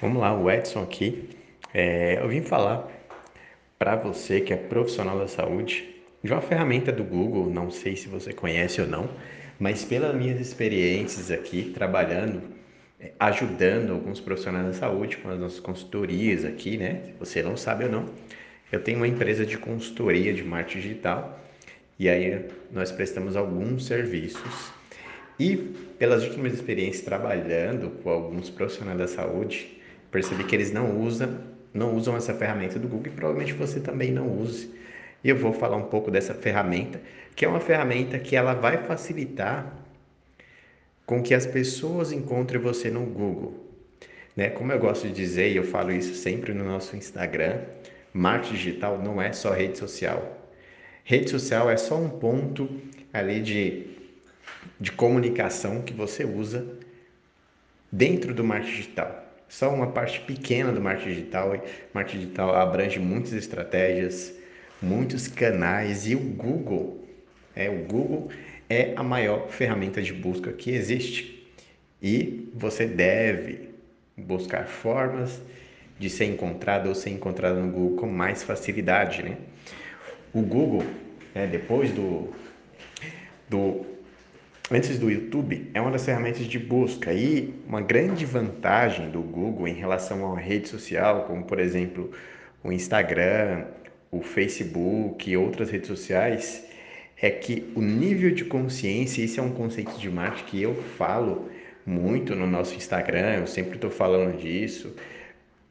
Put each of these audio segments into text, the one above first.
Vamos lá, o Edson aqui. É, eu vim falar para você que é profissional da saúde de uma ferramenta do Google, não sei se você conhece ou não, mas pelas minhas experiências aqui trabalhando, é, ajudando alguns profissionais da saúde com as nossas consultorias aqui, né? Se você não sabe ou não, eu tenho uma empresa de consultoria de marketing digital e aí nós prestamos alguns serviços. E pelas últimas experiências trabalhando com alguns profissionais da saúde, percebi que eles não usam, não usam essa ferramenta do Google e provavelmente você também não use. E eu vou falar um pouco dessa ferramenta, que é uma ferramenta que ela vai facilitar com que as pessoas encontrem você no Google. Né? Como eu gosto de dizer, e eu falo isso sempre no nosso Instagram, marketing digital não é só rede social. Rede social é só um ponto ali de, de comunicação que você usa dentro do marketing digital só uma parte pequena do marketing digital. O marketing digital abrange muitas estratégias, muitos canais e o Google, é o Google é a maior ferramenta de busca que existe. E você deve buscar formas de ser encontrado ou ser encontrado no Google com mais facilidade, né? O Google, é, depois do, do antes do YouTube, é uma das ferramentas de busca e uma grande vantagem do Google em relação a uma rede social, como por exemplo o Instagram, o Facebook e outras redes sociais, é que o nível de consciência, isso é um conceito de marketing que eu falo muito no nosso Instagram, eu sempre estou falando disso,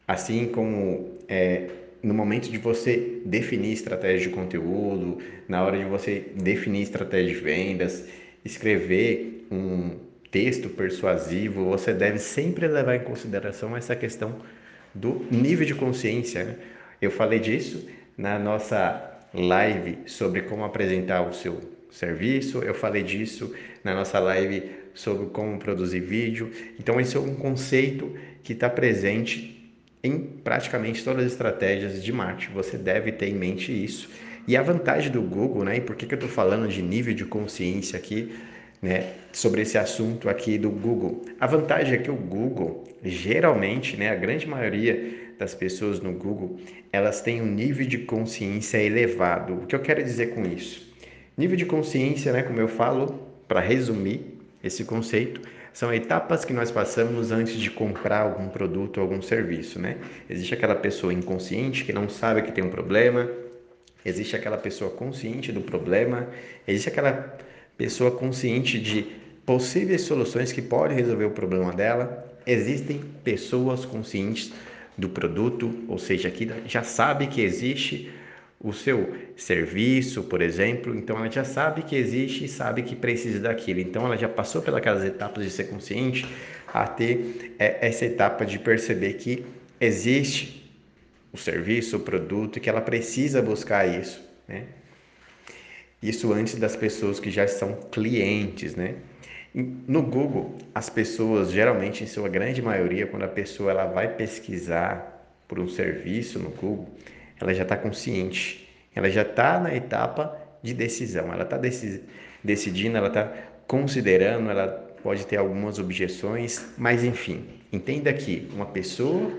assim como é, no momento de você definir estratégia de conteúdo, na hora de você definir estratégia de vendas, escrever um texto persuasivo, você deve sempre levar em consideração essa questão do nível de consciência. Né? Eu falei disso na nossa live sobre como apresentar o seu serviço, eu falei disso na nossa live sobre como produzir vídeo. Então, esse é um conceito que está presente em praticamente todas as estratégias de marketing. Você deve ter em mente isso. E a vantagem do Google, né? E por que, que eu estou falando de nível de consciência aqui, né? Sobre esse assunto aqui do Google. A vantagem é que o Google, geralmente, né? A grande maioria das pessoas no Google, elas têm um nível de consciência elevado. O que eu quero dizer com isso? Nível de consciência, né? Como eu falo, para resumir esse conceito, são etapas que nós passamos antes de comprar algum produto ou algum serviço, né? Existe aquela pessoa inconsciente que não sabe que tem um problema, existe aquela pessoa consciente do problema, existe aquela pessoa consciente de possíveis soluções que podem resolver o problema dela, existem pessoas conscientes do produto, ou seja, que já sabe que existe o seu serviço, por exemplo, então ela já sabe que existe e sabe que precisa daquilo. Então ela já passou pelas etapas de ser consciente a ter é, essa etapa de perceber que existe o serviço, o produto e que ela precisa buscar isso, né? Isso antes das pessoas que já são clientes, né? No Google, as pessoas, geralmente, em sua grande maioria, quando a pessoa ela vai pesquisar por um serviço no Google, ela já está consciente, ela já está na etapa de decisão, ela está decidindo, ela está considerando, ela pode ter algumas objeções, mas enfim, entenda que uma pessoa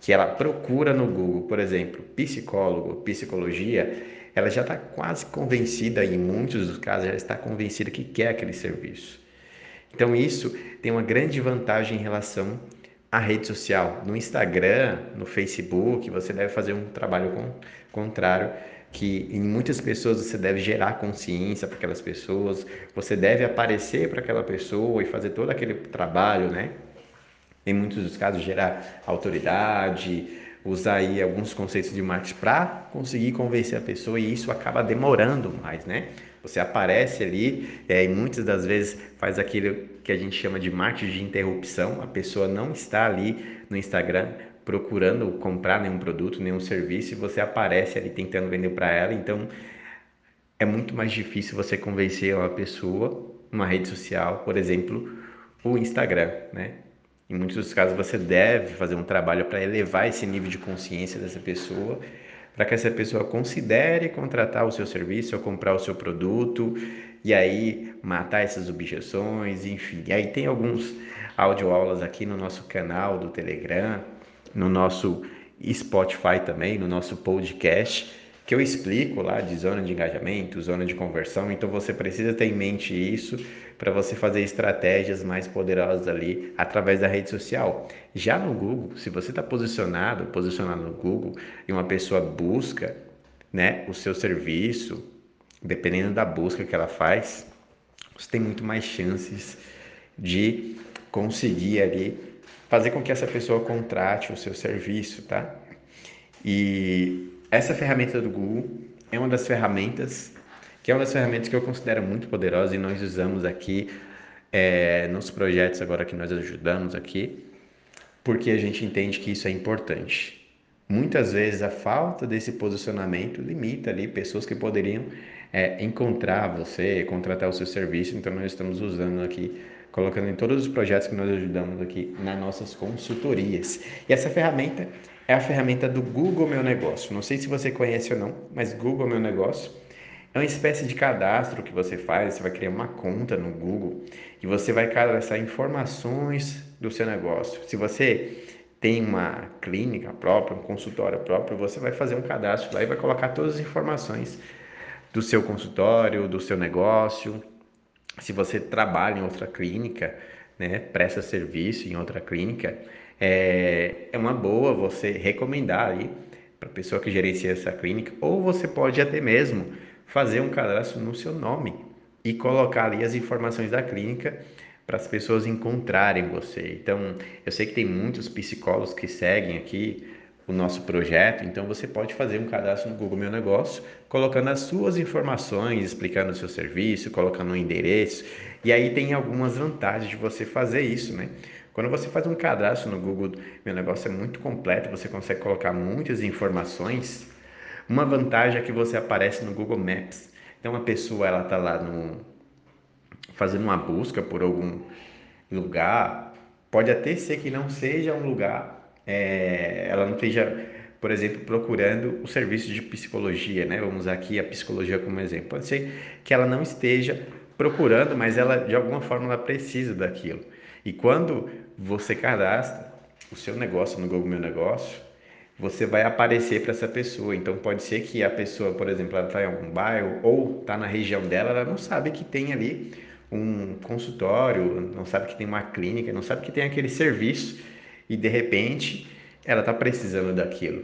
que ela procura no Google, por exemplo, psicólogo, psicologia, ela já está quase convencida, em muitos dos casos, já está convencida que quer aquele serviço. Então, isso tem uma grande vantagem em relação à rede social. No Instagram, no Facebook, você deve fazer um trabalho contrário, que em muitas pessoas você deve gerar consciência para aquelas pessoas, você deve aparecer para aquela pessoa e fazer todo aquele trabalho, né? Em muitos dos casos, gerar autoridade, usar aí alguns conceitos de marketing para conseguir convencer a pessoa e isso acaba demorando mais, né? Você aparece ali é, e muitas das vezes faz aquilo que a gente chama de marketing de interrupção. A pessoa não está ali no Instagram procurando comprar nenhum produto, nenhum serviço e você aparece ali tentando vender para ela. Então é muito mais difícil você convencer uma pessoa, uma rede social, por exemplo, o Instagram, né? Em muitos dos casos, você deve fazer um trabalho para elevar esse nível de consciência dessa pessoa, para que essa pessoa considere contratar o seu serviço ou comprar o seu produto, e aí matar essas objeções, enfim. E aí tem alguns audioaulas aqui no nosso canal do Telegram, no nosso Spotify também, no nosso podcast, que eu explico lá de zona de engajamento, zona de conversão. Então você precisa ter em mente isso para você fazer estratégias mais poderosas ali através da rede social. Já no Google, se você está posicionado, posicionado no Google e uma pessoa busca, né, o seu serviço, dependendo da busca que ela faz, você tem muito mais chances de conseguir ali fazer com que essa pessoa contrate o seu serviço, tá? E essa ferramenta do Google é uma das ferramentas que é uma das ferramentas que eu considero muito poderosa e nós usamos aqui é, nos projetos agora que nós ajudamos aqui, porque a gente entende que isso é importante. Muitas vezes a falta desse posicionamento limita ali pessoas que poderiam é, encontrar você, contratar o seu serviço, então nós estamos usando aqui colocando em todos os projetos que nós ajudamos aqui nas nossas consultorias. E essa ferramenta é a ferramenta do Google Meu Negócio. Não sei se você conhece ou não, mas Google Meu Negócio é uma espécie de cadastro que você faz, você vai criar uma conta no Google e você vai cadastrar informações do seu negócio. Se você tem uma clínica própria, um consultório próprio, você vai fazer um cadastro lá e vai colocar todas as informações do seu consultório, do seu negócio, se você trabalha em outra clínica, né, presta serviço em outra clínica, é, é uma boa você recomendar aí para a pessoa que gerencia essa clínica, ou você pode até mesmo fazer um cadastro no seu nome e colocar ali as informações da clínica para as pessoas encontrarem você. Então, eu sei que tem muitos psicólogos que seguem aqui o nosso projeto, então você pode fazer um cadastro no Google Meu Negócio, colocando as suas informações, explicando o seu serviço, colocando o um endereço, e aí tem algumas vantagens de você fazer isso, né? Quando você faz um cadastro no Google Meu Negócio é muito completo, você consegue colocar muitas informações. Uma vantagem é que você aparece no Google Maps. Então a pessoa ela tá lá no fazendo uma busca por algum lugar, pode até ser que não seja um lugar é, ela não esteja, por exemplo, procurando o serviço de psicologia, né? Vamos usar aqui a psicologia como exemplo. Pode ser que ela não esteja procurando, mas ela de alguma forma ela precisa daquilo. E quando você cadastra o seu negócio no Google Meu Negócio, você vai aparecer para essa pessoa. Então pode ser que a pessoa, por exemplo, ela está em algum bairro ou está na região dela, ela não sabe que tem ali um consultório, não sabe que tem uma clínica, não sabe que tem aquele serviço e de repente ela está precisando daquilo.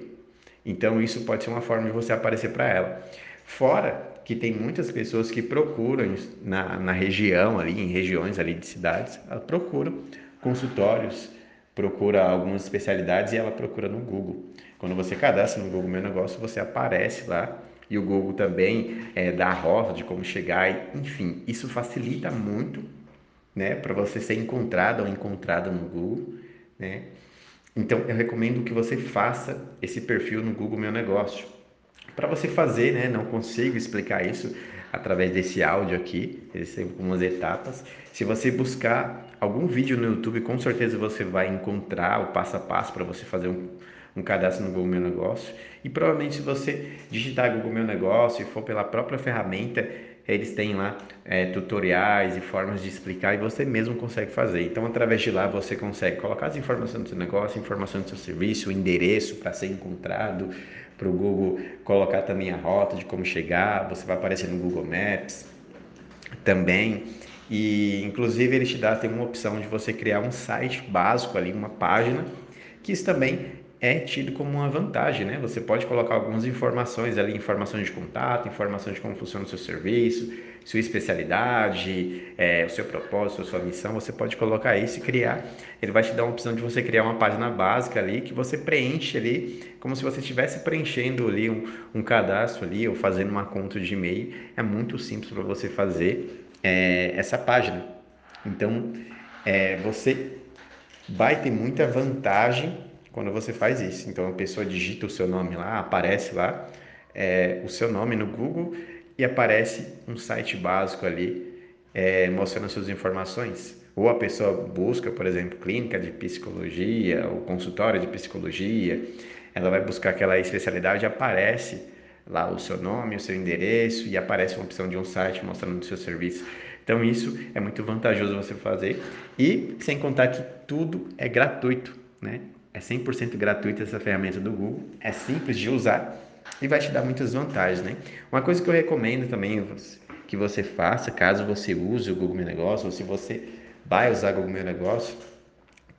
Então isso pode ser uma forma de você aparecer para ela. Fora que tem muitas pessoas que procuram na, na região ali, em regiões ali de cidades, ela procura consultórios, procura algumas especialidades e ela procura no Google. Quando você cadastra no Google Meu Negócio, você aparece lá e o Google também é, dá a rota de como chegar, enfim, isso facilita muito, né, para você ser encontrado ou encontrada no Google né? Então, eu recomendo que você faça esse perfil no Google Meu Negócio. Para você fazer, né, não consigo explicar isso através desse áudio aqui, existem algumas etapas. Se você buscar algum vídeo no YouTube, com certeza você vai encontrar o passo a passo para você fazer um, um cadastro no Google Meu Negócio. E provavelmente se você digitar Google Meu Negócio e for pela própria ferramenta, eles têm lá é, tutoriais e formas de explicar e você mesmo consegue fazer. Então, através de lá, você consegue colocar as informações do seu negócio, informações do seu serviço, o endereço para ser encontrado, para o Google colocar também a rota de como chegar, você vai aparecer no Google Maps também. E, inclusive, ele te dá tem uma opção de você criar um site básico ali, uma página, que isso também é tido como uma vantagem, né? Você pode colocar algumas informações ali, informações de contato, informações de como funciona o seu serviço, sua especialidade, é, o seu propósito, a sua missão, você pode colocar isso e criar. Ele vai te dar uma opção de você criar uma página básica ali que você preenche ali, como se você estivesse preenchendo ali um, um cadastro ali ou fazendo uma conta de e-mail. É muito simples para você fazer é, essa página. Então, é, você vai ter muita vantagem quando você faz isso. Então a pessoa digita o seu nome lá, aparece lá é, o seu nome no Google e aparece um site básico ali é, mostrando as suas informações. Ou a pessoa busca, por exemplo, clínica de psicologia ou consultório de psicologia, ela vai buscar aquela especialidade, aparece lá o seu nome, o seu endereço e aparece uma opção de um site mostrando o seu serviço. Então isso é muito vantajoso você fazer e sem contar que tudo é gratuito, né? É 100% gratuita essa ferramenta do Google, é simples de usar e vai te dar muitas vantagens, né? Uma coisa que eu recomendo também que você faça, caso você use o Google Meu Negócio, ou se você vai usar o Google Meu Negócio,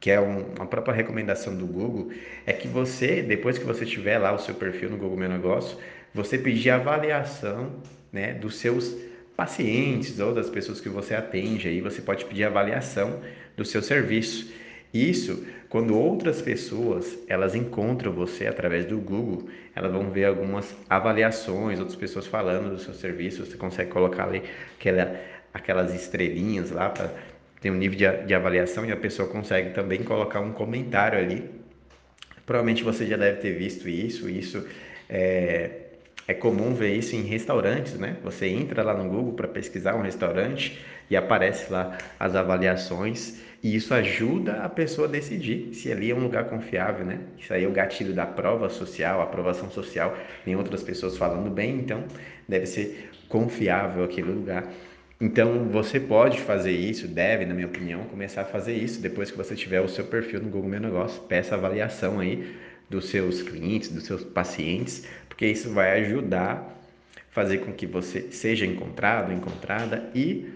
que é um, uma própria recomendação do Google, é que você, depois que você tiver lá o seu perfil no Google Meu Negócio, você pedir avaliação né, dos seus pacientes ou das pessoas que você atende, aí você pode pedir avaliação do seu serviço. Isso, quando outras pessoas elas encontram você através do Google, elas vão ver algumas avaliações, outras pessoas falando do seu serviço, você consegue colocar ali aquela, aquelas estrelinhas lá para ter um nível de, de avaliação e a pessoa consegue também colocar um comentário ali. Provavelmente você já deve ter visto isso, isso é, é comum ver isso em restaurantes, né? Você entra lá no Google para pesquisar um restaurante e aparece lá as avaliações e isso ajuda a pessoa a decidir se ali é um lugar confiável, né? Isso aí é o gatilho da prova social, aprovação social, tem outras pessoas falando bem, então deve ser confiável aquele lugar. Então você pode fazer isso, deve, na minha opinião, começar a fazer isso depois que você tiver o seu perfil no Google Meu Negócio, peça avaliação aí dos seus clientes, dos seus pacientes, porque isso vai ajudar a fazer com que você seja encontrado, encontrada e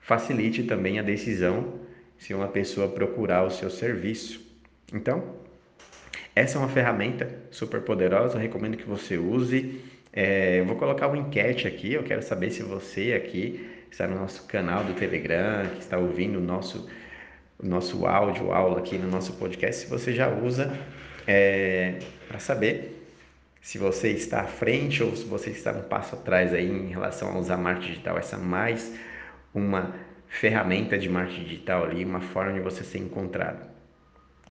facilite também a decisão se uma pessoa procurar o seu serviço. Então, essa é uma ferramenta super poderosa, recomendo que você use. É, eu vou colocar uma enquete aqui, eu quero saber se você aqui está no nosso canal do Telegram, que está ouvindo o nosso, o nosso áudio, aula aqui no nosso podcast, se você já usa, é, para saber se você está à frente ou se você está um passo atrás aí em relação a usar marketing digital. Essa é mais uma ferramenta de marketing digital ali, uma forma de você ser encontrado.